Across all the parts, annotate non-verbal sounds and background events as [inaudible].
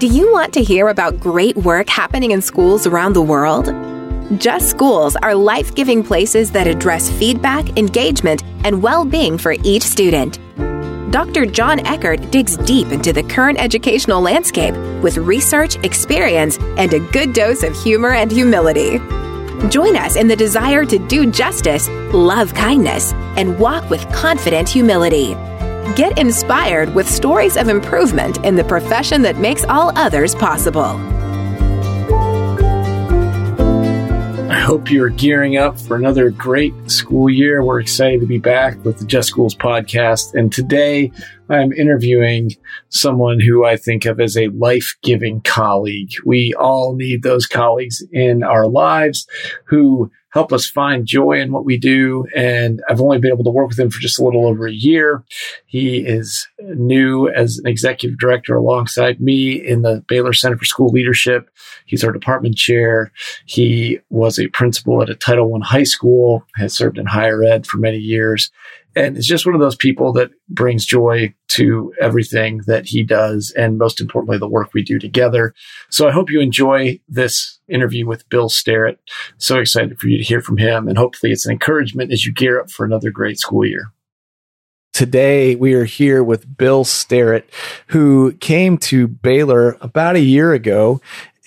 Do you want to hear about great work happening in schools around the world? Just Schools are life giving places that address feedback, engagement, and well being for each student. Dr. Jon Eckert digs deep into the current educational landscape with research, experience, and a good dose of humor and humility. Join us in the desire to do justice, love kindness, and walk with confident humility. Get inspired with stories of improvement in the profession that makes all others possible. I hope you're gearing up for another great school year. We're excited to be back with the Just Schools podcast. And today I'm interviewing someone who I think of as a life giving colleague. We all need those colleagues in our lives who help us find joy in what we do. And I've only been able to work with him for just a little over a year. He is new as an executive director alongside me in the Baylor Center for School Leadership. He's our department chair. He was a principal at a Title I high school, has served in higher ed for many years. And it's just one of those people that brings joy to everything that he does. And most importantly, the work we do together. So I hope you enjoy this interview with Bill Sterrett. So excited for you to hear from him. And hopefully it's an encouragement as you gear up for another great school year. Today, we are here with Bill Sterrett, who came to Baylor about a year ago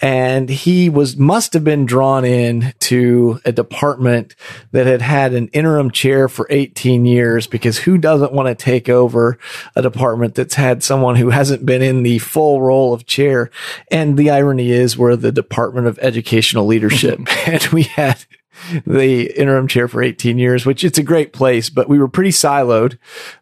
and he was must have been drawn in to a department that had had an interim chair for 18 years because who doesn't want to take over a department that's had someone who hasn't been in the full role of chair? And the irony is we're the department of educational leadership. [laughs] [laughs] And we had the interim chair for 18 years which it's a great place but we were pretty siloed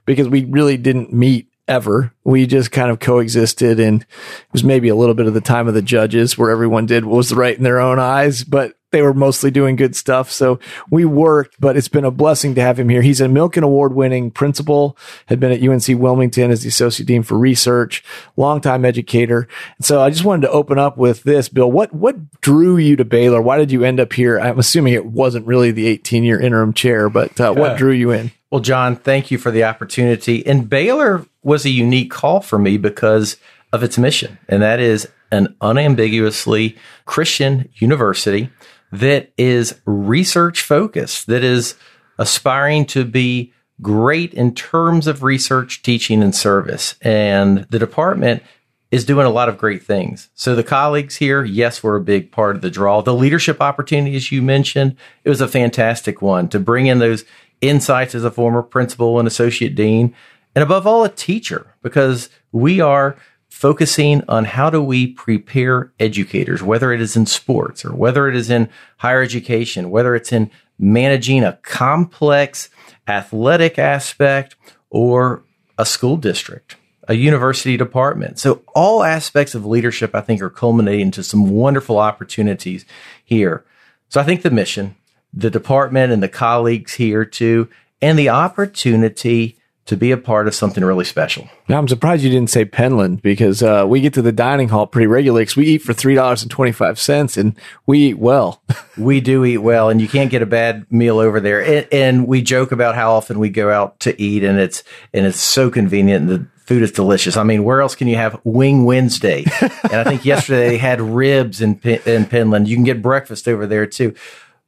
because we really didn't meet ever. We just kind of coexisted and it was maybe a little bit of the time of the judges where everyone did what was right in their own eyes, but they were mostly doing good stuff. So we worked, but it's been a blessing to have him here. He's a Milken Award winning principal, had been at UNC Wilmington as the associate dean for research, longtime educator. And so I just wanted to open up with this, Bill. What, what drew you to Baylor? Why did you end up here? I'm assuming it wasn't really the 18 year interim chair, but uh, what drew you in? Well, Jon, thank you for the opportunity. And Baylor was a unique call for me because of its mission, and that is an unambiguously Christian university that is research focused, that is aspiring to be great in terms of research, teaching, and service. And the department is doing a lot of great things. So the colleagues here, yes, were a big part of the draw. The leadership opportunities you mentioned, it was a fantastic one to bring in those insights as a former principal and associate dean, and above all, a teacher, because we are focusing on how do we prepare educators, whether it is in sports or whether it is in higher education, whether it's in managing a complex athletic aspect or a school district, a university department. So all aspects of leadership, I think, are culminating to some wonderful opportunities here. So I think the mission, the department and the colleagues here too, and the opportunity to be a part of something really special. Now, I'm surprised you didn't say Penland because uh, we get to the dining hall pretty regularly because we eat for three dollars and twenty five cents and we eat well. [laughs] we do eat well, and you can't get a bad meal over there. And, and, we joke about how often we go out to eat, and it's and it's so convenient. And the food is delicious. I mean, where else can you have Wing Wednesday? and I think yesterday they had ribs in in Penland. You can get breakfast over there too.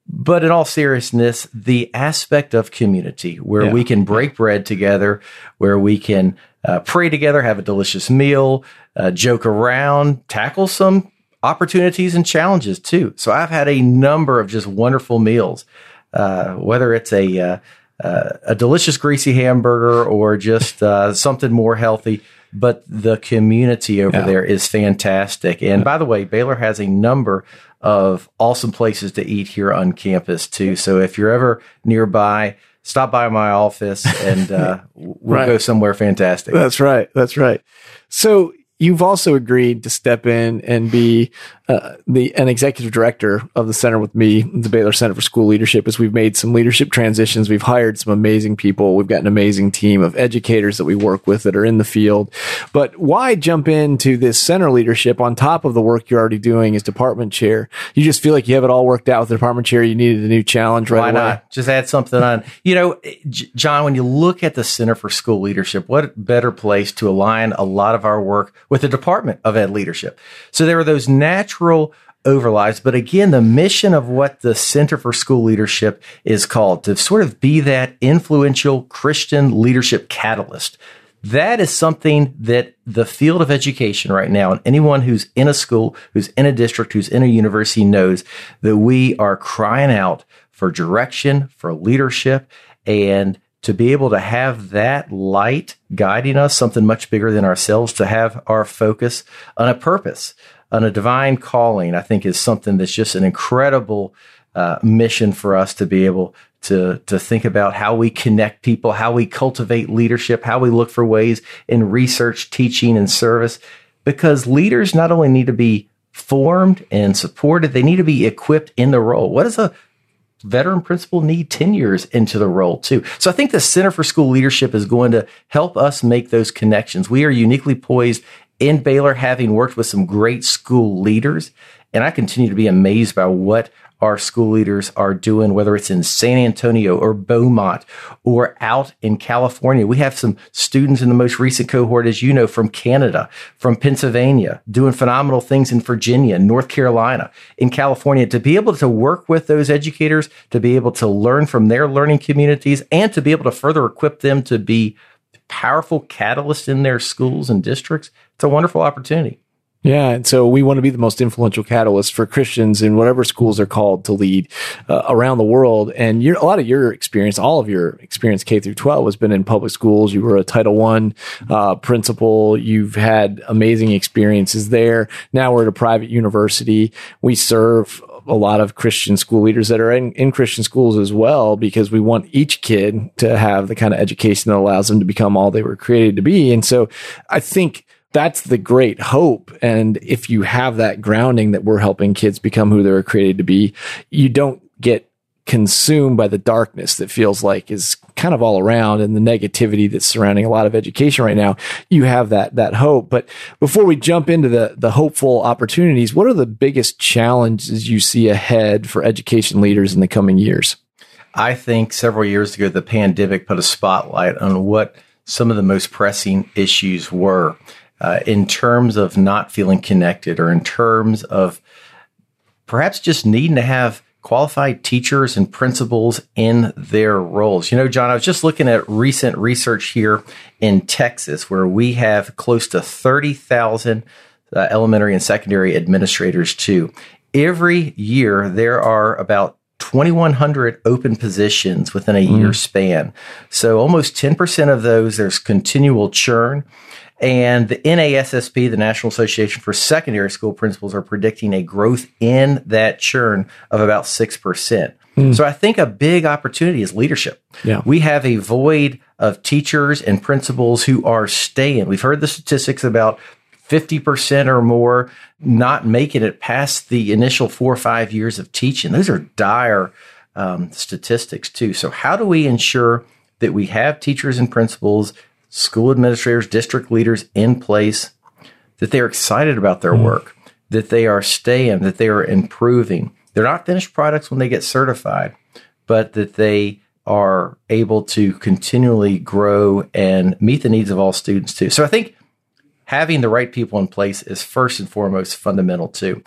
But in all seriousness, the aspect of community where yeah. we can break bread together, where we can uh, pray together, have a delicious meal, uh, joke around, tackle some opportunities and challenges too. So I've had a number of just wonderful meals, uh, whether it's a uh, uh, a delicious greasy hamburger or just uh, something more healthy. But the community over yeah. there is fantastic. And yeah. by the way, Baylor has a number of awesome places to eat here on campus too. So if you're ever nearby, stop by my office and uh, [laughs] we'll right. go somewhere fantastic. That's right. That's right. So you've also agreed to step in and be uh, the an executive director of the center with me, the Baylor Center for School Leadership, as we've made some leadership transitions. We've hired some amazing people. We've got an amazing team of educators that we work with that are in the field. But why jump into this center leadership on top of the work you're already doing as department chair? You just feel like you have it all worked out with the department chair. You needed a new challenge right why away. not? Just add something on. You know, Jon, when you look at the Center for School Leadership, what better place to align a lot of our work with the Department of Ed Leadership. So there are those natural overlaps. But again, the mission of what the Center for School Leadership is called to sort of be that influential Christian leadership catalyst. That is something that the field of education right now, and anyone who's in a school, who's in a district, who's in a university knows that we are crying out for direction, for leadership, and to be able to have that light guiding us, something much bigger than ourselves, to have our focus on a purpose, on a divine calling, I think is something that's just an incredible uh, mission for us to be able to, to think about how we connect people, how we cultivate leadership, how we look for ways in research, teaching, and service. Because leaders not only need to be formed and supported, they need to be equipped in the role. What does a veteran principal need 10 years into the role too? So I think the Center for School Leadership is going to help us make those connections. We are uniquely poised in Baylor, having worked with some great school leaders. And I continue to be amazed by what our school leaders are doing, whether it's in San Antonio or Beaumont or out in California. We have some students in the most recent cohort, as you know, from Canada, from Pennsylvania, doing phenomenal things in Virginia, North Carolina, in California. To be able to work with those educators, to be able to learn from their learning communities, and to be able to further equip them to be powerful catalysts in their schools and districts, it's a wonderful opportunity. Yeah, and so we want to be the most influential catalyst for Christians in whatever schools are called to lead uh, around the world. And a lot of your experience, all of your experience K through 12 has been in public schools. You were a Title One uh, principal. You've had amazing experiences there. Now we're at a private university. We serve a lot of Christian school leaders that are in, in Christian schools as well, because we want each kid to have the kind of education that allows them to become all they were created to be. And so I think that's the great hope. And if you have that grounding that we're helping kids become who they're created to be, you don't get consumed by the darkness that feels like is kind of all around and the negativity that's surrounding a lot of education right now. You have that that hope. But before we jump into the the hopeful opportunities what are the biggest challenges you see ahead for education leaders in the coming years? I think several years ago the pandemic put a spotlight on what some of the most pressing issues were uh, in terms of not feeling connected or in terms of perhaps just needing to have qualified teachers and principals in their roles. You know, Jon, I was just looking at recent research here in Texas where we have close to 30,000 uh, elementary and secondary administrators too. Every year there are about 2,100 open positions within a mm. year span. So almost 10% of those, there's continual churn. And the NASSP, the National Association for Secondary School Principals, are predicting a growth in that churn of about 6%. Mm. So I think a big opportunity is leadership. Yeah. We have a void of teachers and principals who are staying. We've heard the statistics about 50% or more not making it past the initial four or five years of teaching. Those are dire um, statistics, too. So, how do we ensure that we have teachers and principals school administrators, district leaders in place, that they're excited about their mm. work, that they are staying, that they are improving. They're not finished products when they get certified, but that they are able to continually grow and meet the needs of all students too. So I think having the right people in place is first and foremost fundamental too.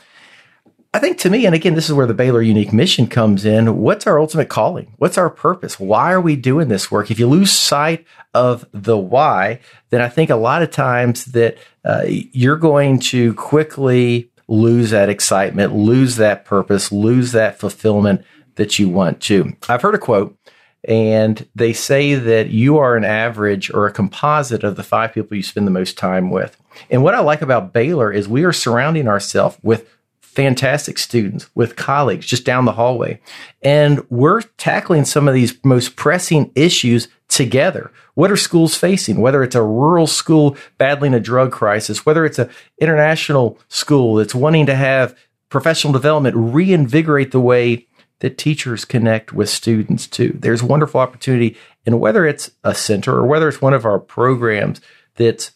I think to me, and again, this is where the Baylor Unique Mission comes in. What's our ultimate calling? What's our purpose? Why are we doing this work? If you lose sight of the why, then I think a lot of times that uh, you're going to quickly lose that excitement, lose that purpose, lose that fulfillment that you want to. I've heard a quote, and they say that you are an average or a composite of the five people you spend the most time with. And what I like about Baylor is we are surrounding ourselves with fantastic students with colleagues just down the hallway. And we're tackling some of these most pressing issues together. What are schools facing? Whether it's a rural school battling a drug crisis, whether it's an international school that's wanting to have professional development reinvigorate the way that teachers connect with students too. There's wonderful opportunity. And whether it's a center or whether it's one of our programs that's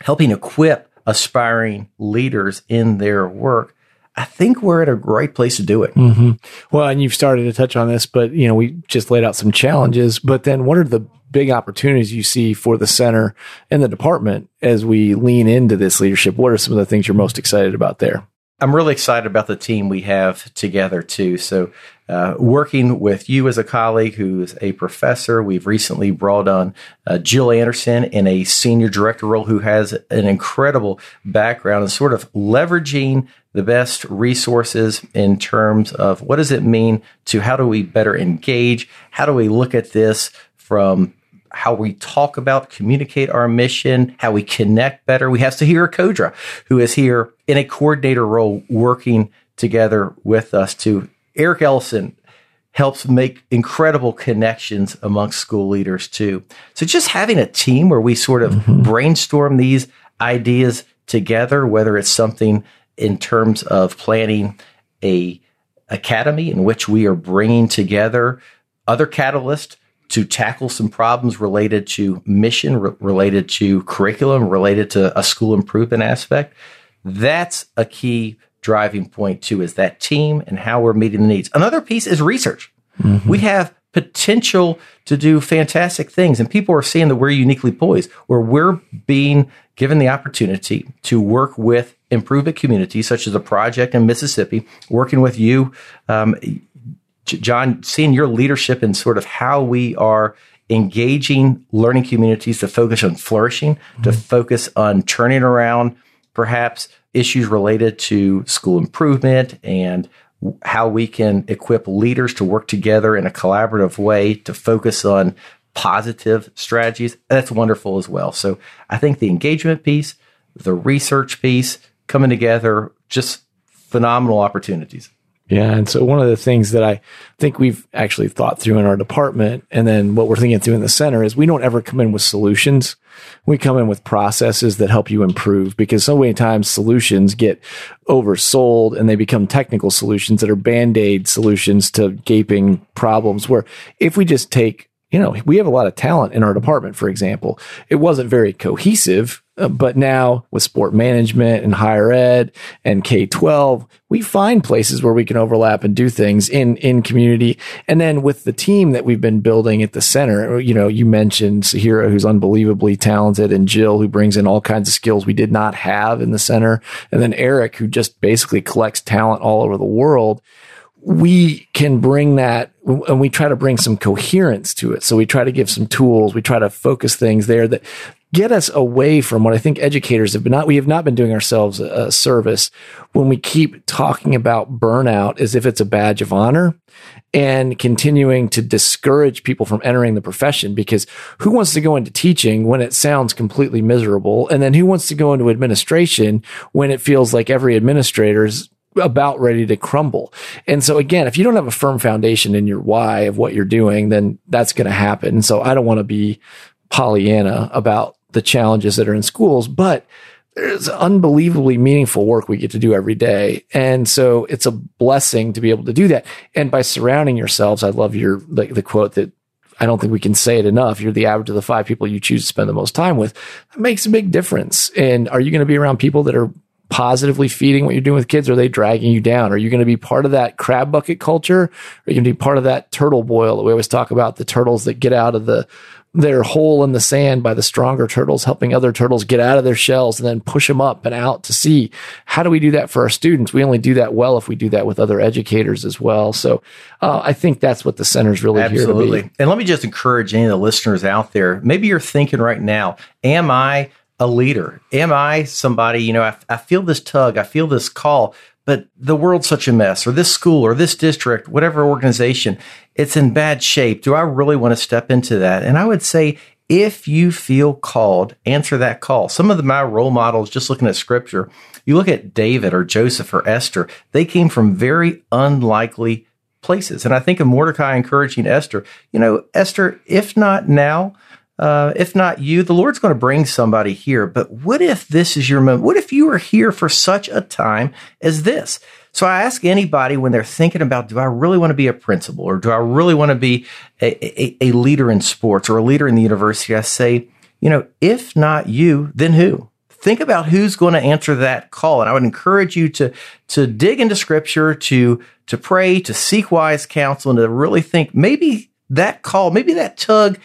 helping equip aspiring leaders in their work, I think we're at a great place to do it. Mm-hmm. Well, and you've started to touch on this, but you know, we just laid out some challenges. But then, what are the big opportunities you see for the center and the department as we lean into this leadership? What are some of the things you're most excited about there? I'm really excited about the team we have together too. So, uh, working with you as a colleague who's a professor, we've recently brought on uh, Jill Anderson in a senior director role who has an incredible background and sort of leveraging the best resources in terms of what does it mean to how do we better engage? How do we look at this from how we talk about, communicate our mission, how we connect better. We have Sahira Kodra, who is here in a coordinator role working together with us to Eric Ellison helps make incredible connections amongst school leaders too. So just having a team where we sort of mm-hmm. brainstorm these ideas together, whether it's something in terms of planning a academy in which we are bringing together other catalysts to tackle some problems related to mission, re- related to curriculum, related to a school improvement aspect. That's a key driving point too, is that team and how we're meeting the needs. Another piece is research. Mm-hmm. We have potential to do fantastic things and people are seeing that we're uniquely poised where we're being given the opportunity to work with improvement communities such as a project in Mississippi, working with you, um, Jon, seeing your leadership in sort of how we are engaging learning communities to focus on flourishing, mm-hmm. to focus on turning around perhaps issues related to school improvement and how we can equip leaders to work together in a collaborative way to focus on positive strategies. That's wonderful as well. So I think the engagement piece, the research piece coming together, just phenomenal opportunities. Yeah. And so one of the things that I think we've actually thought through in our department and then what we're thinking through in the center is we don't ever come in with solutions. We come in with processes that help you improve because so many times solutions get oversold and they become technical solutions that are band-aid solutions to gaping problems where if we just take you know, we have a lot of talent in our department, for example. It wasn't very cohesive, uh, but now with sport management and higher ed and K 12, we find places where we can overlap and do things in, in community. And then with the team that we've been building at the center, you know, you mentioned Sahira, who's unbelievably talented, and Jill, who brings in all kinds of skills we did not have in the center. And then Eric, who just basically collects talent all over the world we can bring that and we try to bring some coherence to it. So we try to give some tools. We try to focus things there that get us away from what I think educators have been not, we have not been doing ourselves a, service when we keep talking about burnout as if it's a badge of honor and continuing to discourage people from entering the profession because who wants to go into teaching when it sounds completely miserable? And then who wants to go into administration when it feels like every administrator is about ready to crumble. And so again, if you don't have a firm foundation in your why of what you're doing, then that's going to happen. So I don't want to be Pollyanna about the challenges that are in schools, but there's unbelievably meaningful work we get to do every day. And so it's a blessing to be able to do that. And by surrounding yourselves, I love your, the, the quote that I don't think we can say it enough. You're the average of the five people you choose to spend the most time with. That makes a big difference. And are you going to be around people that are positively feeding what you're doing with kids? Or are they dragging you down? Are you going to be part of that crab bucket culture? Are you going to be part of that turtle boil that we always talk about the turtles that get out of the their hole in the sand by the stronger turtles, helping other turtles get out of their shells and then push them up and out to sea. How do we do that for our students? We only do that well if we do that with other educators as well. So uh, I think that's what the center's really Absolutely. And let me just encourage any of the listeners out there. Maybe you're thinking right now, am I a leader? Am I somebody, you know, I, I feel this tug, I feel this call, but the world's such a mess, or this school, or this district, whatever organization, it's in bad shape. Do I really want to step into that? And I would say, if you feel called, answer that call. Some of the, my role models, just looking at scripture, you look at David or Joseph or Esther, they came from very unlikely places. And I think of Mordecai encouraging Esther, you know, Esther, if not now, uh, if not you, the Lord's going to bring somebody here. But what if this is your moment? What if you are here for such a time as this? So I ask anybody when they're thinking about, do I really want to be a principal or do I really want to be a, a, a leader in sports or a leader in the university? I say, you know, if not you, then who? Think about who's going to answer that call. And I would encourage you to, to dig into scripture, to, to pray, to seek wise counsel and to really think maybe that call, maybe that tug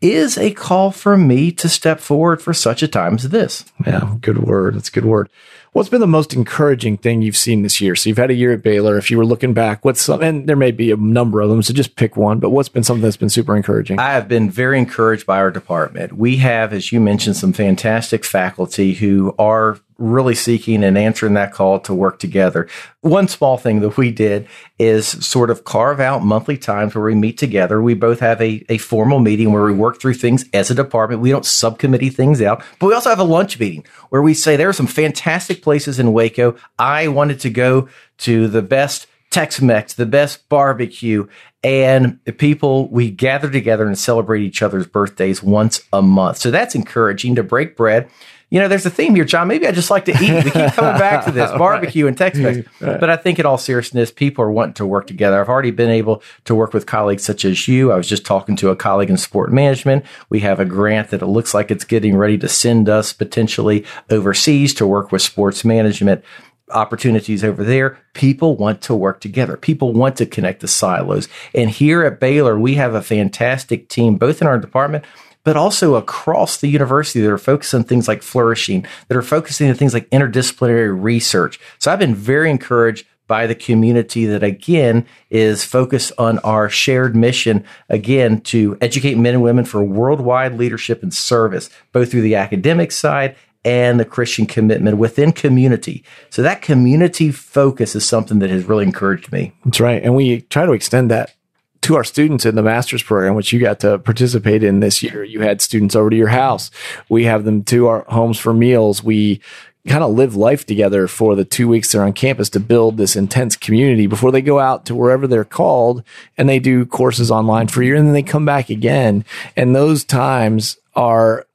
is a call for me to step forward for such a time as this. Yeah, good word. That's a good word. What's been the most encouraging thing you've seen this year? So you've had a year at Baylor. If you were looking back, what's some, and there may be a number of them, so just pick one, but what's been something that's been super encouraging? I have been very encouraged by our department. We have, as you mentioned, some fantastic faculty who are really seeking and answering that call to work together. One small thing that we did is sort of carve out monthly times where we meet together. We both have a, a formal meeting where we work through things as a department. We don't subcommittee things out, but we also have a lunch meeting where we say there are some fantastic places in Waco. I wanted to go to the best Tex-Mex, the best barbecue, and the people we gather together and celebrate each other's birthdays once a month. So that's encouraging to break bread you know, there's a theme here, Jon. Maybe I just like to eat. We keep coming back to this [laughs] barbecue and Tex Mex. Right. But I think, in all seriousness, people are wanting to work together. I've already been able to work with colleagues such as you. I was just talking to a colleague in sport management. We have a grant that it looks like it's getting ready to send us potentially overseas to work with sports management opportunities over there. People want to work together. People want to connect the silos. And here at Baylor, we have a fantastic team, both in our department but also across the university that are focused on things like flourishing, that are focusing on things like interdisciplinary research. So I've been very encouraged by the community that again is focused on our shared mission again to educate men and women for worldwide leadership and service both through the academic side and the Christian commitment within community. So that community focus is something that has really encouraged me. That's right. And we try to extend that to our students in the master's program, which you got to participate in this year. You had students over to your house. We have them to our homes for meals. We kind of live life together for the two weeks they're on campus to build this intense community before they go out to wherever they're called and they do courses online for a year and then they come back again. And those times are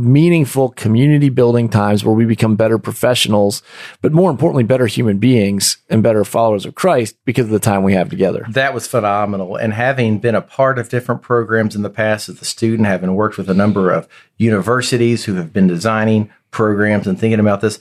meaningful community building times where we become better professionals, but more importantly, better human beings and better followers of Christ because of the time we have together. That was phenomenal. And having been a part of different programs in the past as a student, having worked with a number of universities who have been designing programs and thinking about this,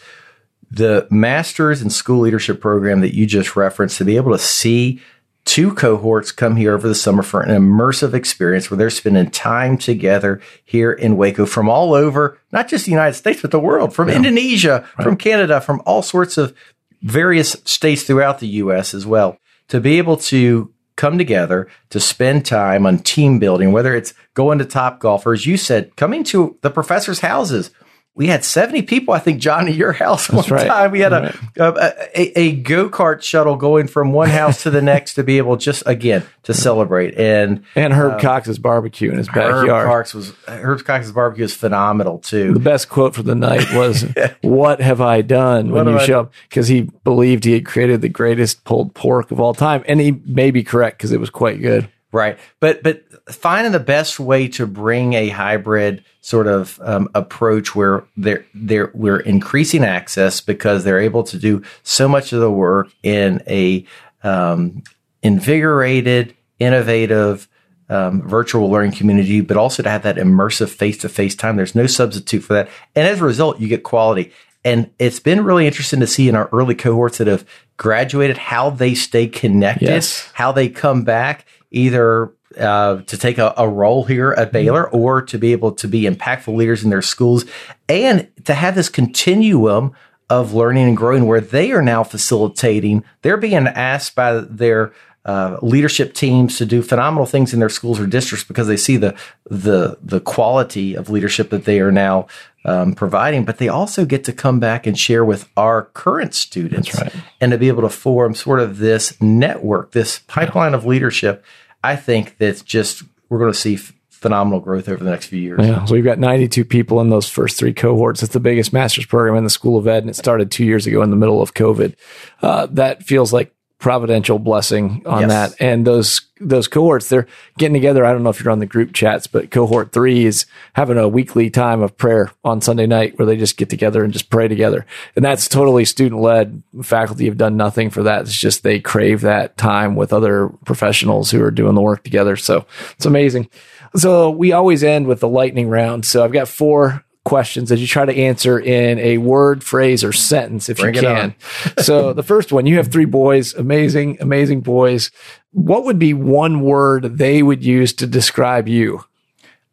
the master's in school leadership program that you just referenced, to be able to see two cohorts come here over the summer for an immersive experience where they're spending time together here in Waco from all over, not just the United States, but the world, from yeah. Indonesia, right. from Canada, from all sorts of various states throughout the U.S. as well. To be able to come together to spend time on team building, whether it's going to top golfers, you said coming to the professors' houses we had 70 people, I think, Jon, at your house That's one right. time. We had a, a, a, a go kart shuttle going from one house to the next to be able just, again, to celebrate. And and Herb um, Cox's barbecue in his backyard. Herb Cox was, Herb Cox's barbecue is phenomenal, too. The best quote for the night was, [laughs] What have I done what when you show up? Because he believed he had created the greatest pulled pork of all time. And he may be correct because it was quite good. Right. But, but finding the best way to bring a hybrid sort of um, approach where they're, they're, we're increasing access because they're able to do so much of the work in a um, invigorated, innovative, um, virtual learning community, but also to have that immersive face to face time. There's no substitute for that. And as a result, you get quality. And it's been really interesting to see in our early cohorts that have graduated how they stay connected, yes. how they come back either uh, to take a, a, role here at Baylor mm-hmm. or to be able to be impactful leaders in their schools and to have this continuum of learning and growing where they are now facilitating. They're being asked by their uh, leadership teams to do phenomenal things in their schools or districts because they see the the the quality of leadership that they are now um, providing, but they also get to come back and share with our current students right. and to be able to form sort of this network, this pipeline of leadership. I think that's just, we're going to see f- phenomenal growth over the next few years. Yeah. So we've got 92 people in those first three cohorts. It's the biggest master's program in the School of Ed, and it started two years ago in the middle of COVID. Uh, that feels like providential blessing on yes. that. And those those cohorts, they're getting together. I don't know if you're on the group chats, but cohort three is having a weekly time of prayer on Sunday night where they just get together and just pray together. And that's totally student led. Faculty have done nothing for that. It's just they crave that time with other professionals who are doing the work together. So it's amazing. So we always end with the lightning round. So I've got four questions that you try to answer in a word, phrase, or sentence if Bring you can. so [laughs] the first one, you have three boys, amazing, amazing boys. What would be one word they would use to describe you?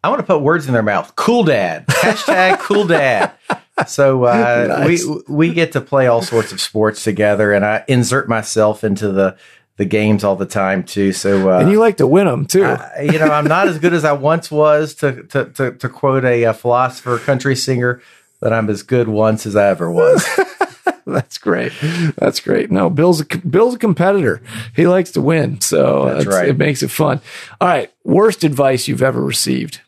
I want to put words in their mouth. Cool dad. Hashtag [laughs] cool dad. So uh, nice. we we get to play all sorts of sports together, and I insert myself into the the games all the time too. So uh, and you like to win them too. I, you know, I'm not as good as I once was. To to to, to quote a, a philosopher, country singer, that I'm as good once as I ever was. [laughs] That's great. That's great. No, Bill's a, Bill's a competitor. He likes to win, so that's right. it makes it fun. All right, worst advice you've ever received.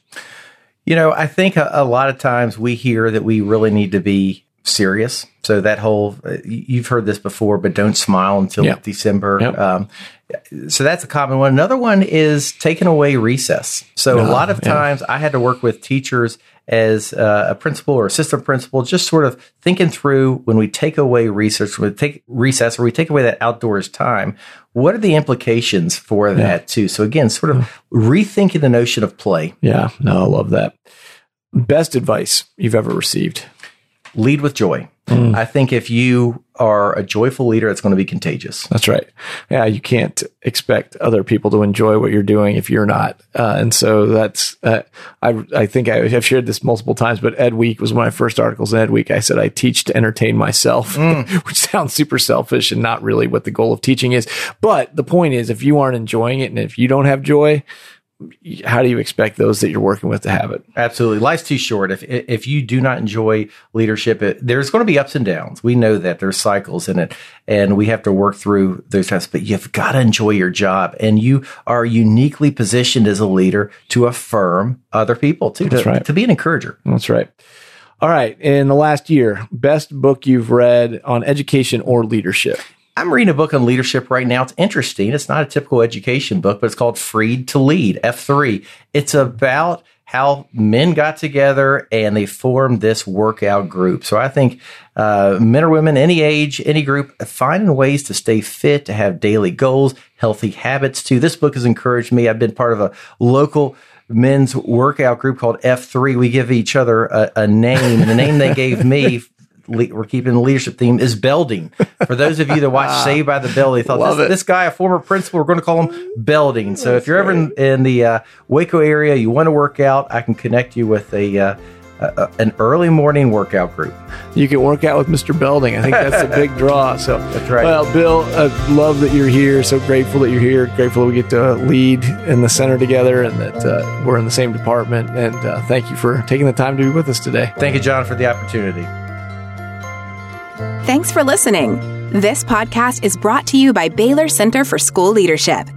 You know, I think a, a lot of times we hear that we really need to be serious. So that whole uh, you've heard this before, but don't smile until yep. December. Yep. Um, so that's a common one. Another one is taking away recess. So a lot of times yeah. I had to work with teachers as uh, a principal or assistant principal, just sort of thinking through when we take away research, when we take recess or we take away that outdoors time, what are the implications for yeah. that too? So again, sort of rethinking the notion of play. Yeah, no, I love that. Best advice you've ever received lead with joy. Mm. I think if you are a joyful leader, it's going to be contagious. That's right. Yeah, you can't expect other people to enjoy what you're doing if you're not. Uh, and so that's, uh, I, I think I have shared this multiple times, but Ed Week was one of my first articles in Ed Week. I said, I teach to entertain myself, mm. [laughs] which sounds super selfish and not really what the goal of teaching is. But the point is, if you aren't enjoying it and if you don't have joy, how do you expect those that you're working with to have it? Absolutely. Life's too short. If if you do not enjoy leadership, it, there's going to be ups and downs. We know that there's cycles in it and we have to work through those times, but you've got to enjoy your job and you are uniquely positioned as a leader to affirm other people too, to, right. to be an encourager. That's right. All right. In the last year, best book you've read on education or leadership? I'm reading a book on leadership right now. It's interesting. It's not a typical education book, but it's called Freed to Lead, F3. It's about how men got together and they formed this workout group. So I think uh, men or women, any age, any group, finding ways to stay fit, to have daily goals, healthy habits too. This book has encouraged me. I've been part of a local men's workout group called F3. We give each other a, a name, and the name they gave me [laughs] le- we're keeping the leadership theme is Belding. For those of you that watch Saved by the Bell, they thought this, this, guy, a former principal, we're going to call him Belding. So That's if you're ever in, in the uh, Waco area, you want to work out, I can connect you with a. Uh, uh, an early morning workout group. You can work out with Mr. Belding. I think that's a [laughs] big draw. So that's right. Well, Bill, I love that you're here. So grateful that you're here. Grateful that we get to lead in the center together and that uh, we're in the same department. And uh, thank you for taking the time to be with us today. Thank you, Jon, for the opportunity. Thanks for listening. This podcast is brought to you by Baylor Center for School Leadership.